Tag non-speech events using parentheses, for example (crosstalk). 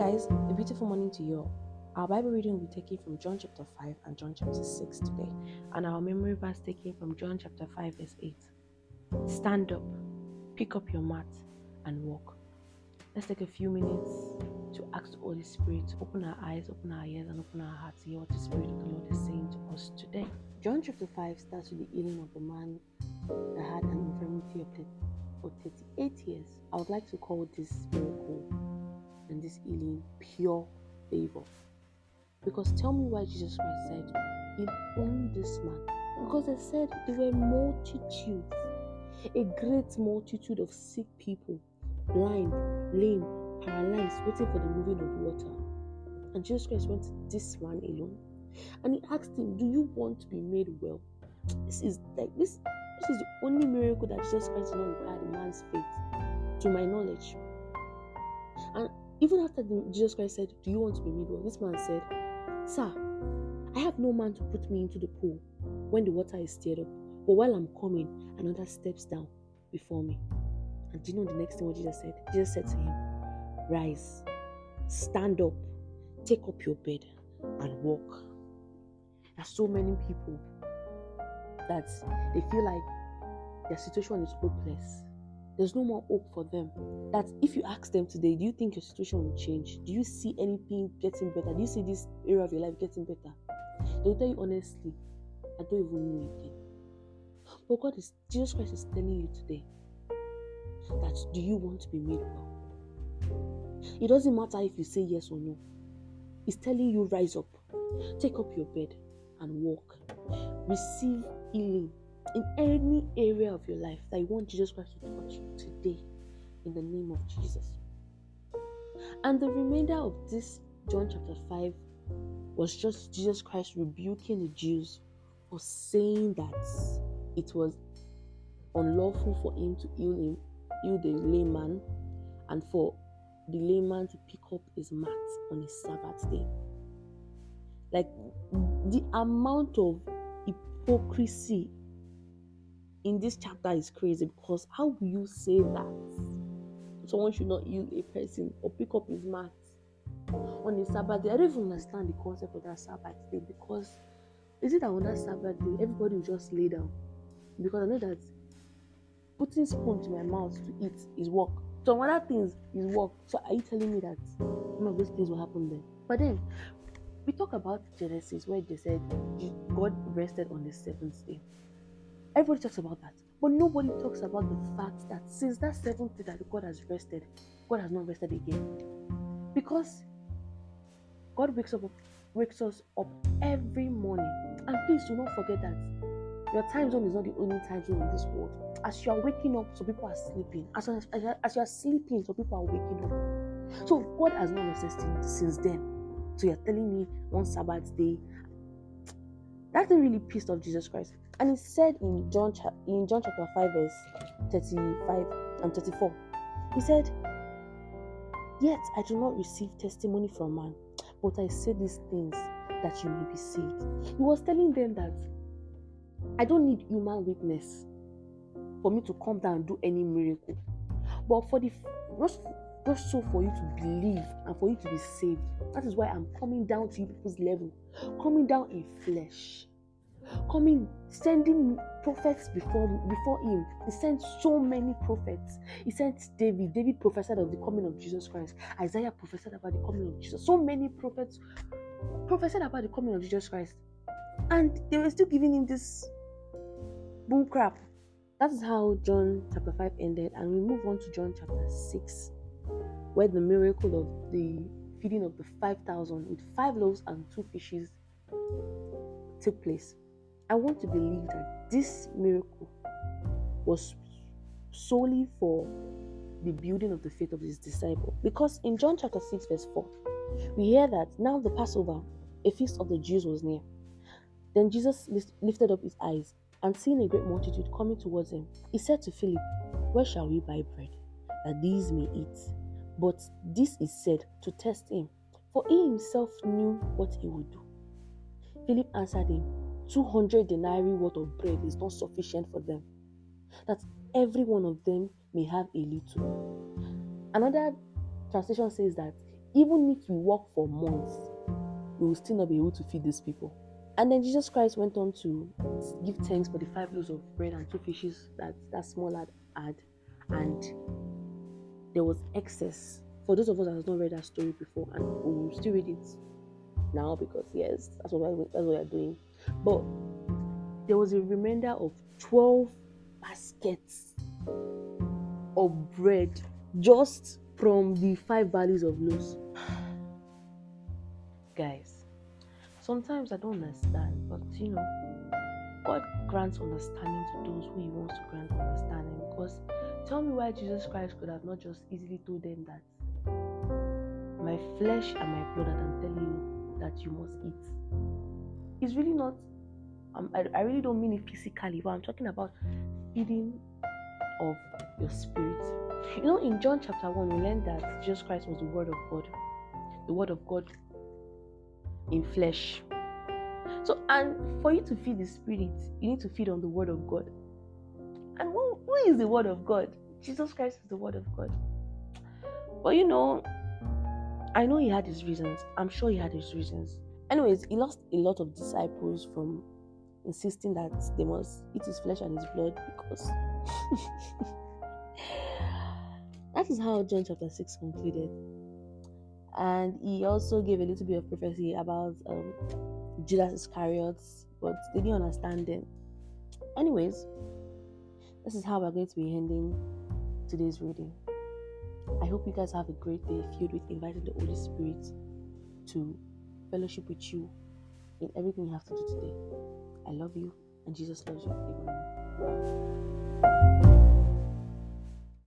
guys, a beautiful morning to you all. Our Bible reading will be taken from John chapter 5 and John chapter 6 today, and our memory verse taken from John chapter 5, verse 8. Stand up, pick up your mat, and walk. Let's take a few minutes to ask the Holy Spirit to open our eyes, open our ears, and open our hearts to hear what the Spirit of the Lord is saying to us today. John chapter 5 starts with the healing of the man that had an infirmity of for 38 years. I would like to call this miracle and this healing pure favor. Because tell me why Jesus Christ said, if only this man. Because they said there were multitudes, a great multitude of sick people, blind, lame, paralyzed, waiting for the moving of water. And Jesus Christ went to this man alone. And he asked him, Do you want to be made well? This is like this this is the only miracle that Jesus Christ did not require the man's faith, to my knowledge. And even after Jesus Christ said, Do you want to be well? This man said, Sir, I have no man to put me into the pool when the water is stirred up. But while I'm coming, another steps down before me. And do you know the next thing what Jesus said? Jesus said to him, Rise, stand up, take up your bed, and walk. There are so many people that they feel like their situation is hopeless there's no more hope for them. That if you ask them today, do you think your situation will change? Do you see anything getting better? Do you see this area of your life getting better? They'll tell you honestly, I don't even know again. But God is Jesus Christ is telling you today that do you want to be made well? It doesn't matter if you say yes or no. He's telling you rise up, take up your bed and walk. Receive healing in any area of your life that you want Jesus Christ to touch you today in the name of Jesus. And the remainder of this John chapter 5 was just Jesus Christ rebuking the Jews for saying that it was unlawful for him to heal him, heal the layman, and for the layman to pick up his mat on his Sabbath day. Like the amount of hypocrisy in this chapter is crazy because how will you say that someone should not heal a person or pick up his mat on a Sabbath day? I don't even understand the concept of that Sabbath day because is it that on that Sabbath day everybody will just lay down? Because I know that putting spoon to my mouth to eat is work. Some other things is work. So are you telling me that none of those things will happen then? But then we talk about Genesis where they said God rested on the seventh day. Everybody talks about that. But nobody talks about the fact that since that seventh day that God has rested, God has not rested again. Because God wakes up wakes us up every morning. And please do not forget that your time zone is not the only time zone in this world. As you are waking up, some people are sleeping. As, as, as you are sleeping, some people are waking up. So God has not rested since then. So you're telling me one Sabbath day. That thing really pissed off Jesus Christ. And it said in John in John chapter 5, verse 35 and 34, he said, Yet I do not receive testimony from man, but I say these things that you may be saved. He was telling them that I don't need human witness for me to come down and do any miracle. But for the just, just so for you to believe and for you to be saved. That is why I'm coming down to you people's level, coming down in flesh coming, sending prophets before before him. He sent so many prophets. He sent David. David prophesied of the coming of Jesus Christ. Isaiah prophesied about the coming of Jesus. So many prophets prophesied about the coming of Jesus Christ. And they were still giving him this bull crap. That is how John chapter 5 ended. And we move on to John chapter 6, where the miracle of the feeding of the 5,000 with five loaves and two fishes took place. I want to believe that this miracle was solely for the building of the faith of his disciple. Because in John chapter 6, verse 4, we hear that now the Passover, a feast of the Jews, was near. Then Jesus lifted up his eyes and seeing a great multitude coming towards him, he said to Philip, Where shall we buy bread that these may eat? But this is said to test him, for he himself knew what he would do. Philip answered him, 200 denarii worth of bread is not sufficient for them. That every one of them may have a little. Another translation says that even if we work for months, we will still not be able to feed these people. And then Jesus Christ went on to give thanks for the five loaves of bread and two fishes that that small lad had, and there was excess. For those of us that have not read that story before, and we will still read it now because yes, that's what we, that's what we are doing. But there was a remainder of twelve baskets of bread just from the five valleys of loaves. (sighs) Guys, sometimes I don't understand, but you know, God grants understanding to those who He wants to grant understanding. Because tell me why Jesus Christ could have not just easily told them that my flesh and my blood I'm telling you that you must eat. It's really not. Um, I, I really don't mean it physically, but I'm talking about feeding of your spirit. You know, in John chapter 1, we learned that Jesus Christ was the Word of God, the Word of God in flesh. So, and for you to feed the Spirit, you need to feed on the Word of God. And who, who is the Word of God? Jesus Christ is the Word of God. But you know, I know he had his reasons. I'm sure he had his reasons. Anyways, he lost a lot of disciples from insisting that they must eat his flesh and his blood because (laughs) that is how John chapter 6 concluded. And he also gave a little bit of prophecy about um, Judas Iscariot, but they didn't understand them. Anyways, this is how we're going to be ending today's reading. I hope you guys have a great day filled with inviting the Holy Spirit to fellowship with you in everything you have to do today. I love you, and Jesus loves you. Amen.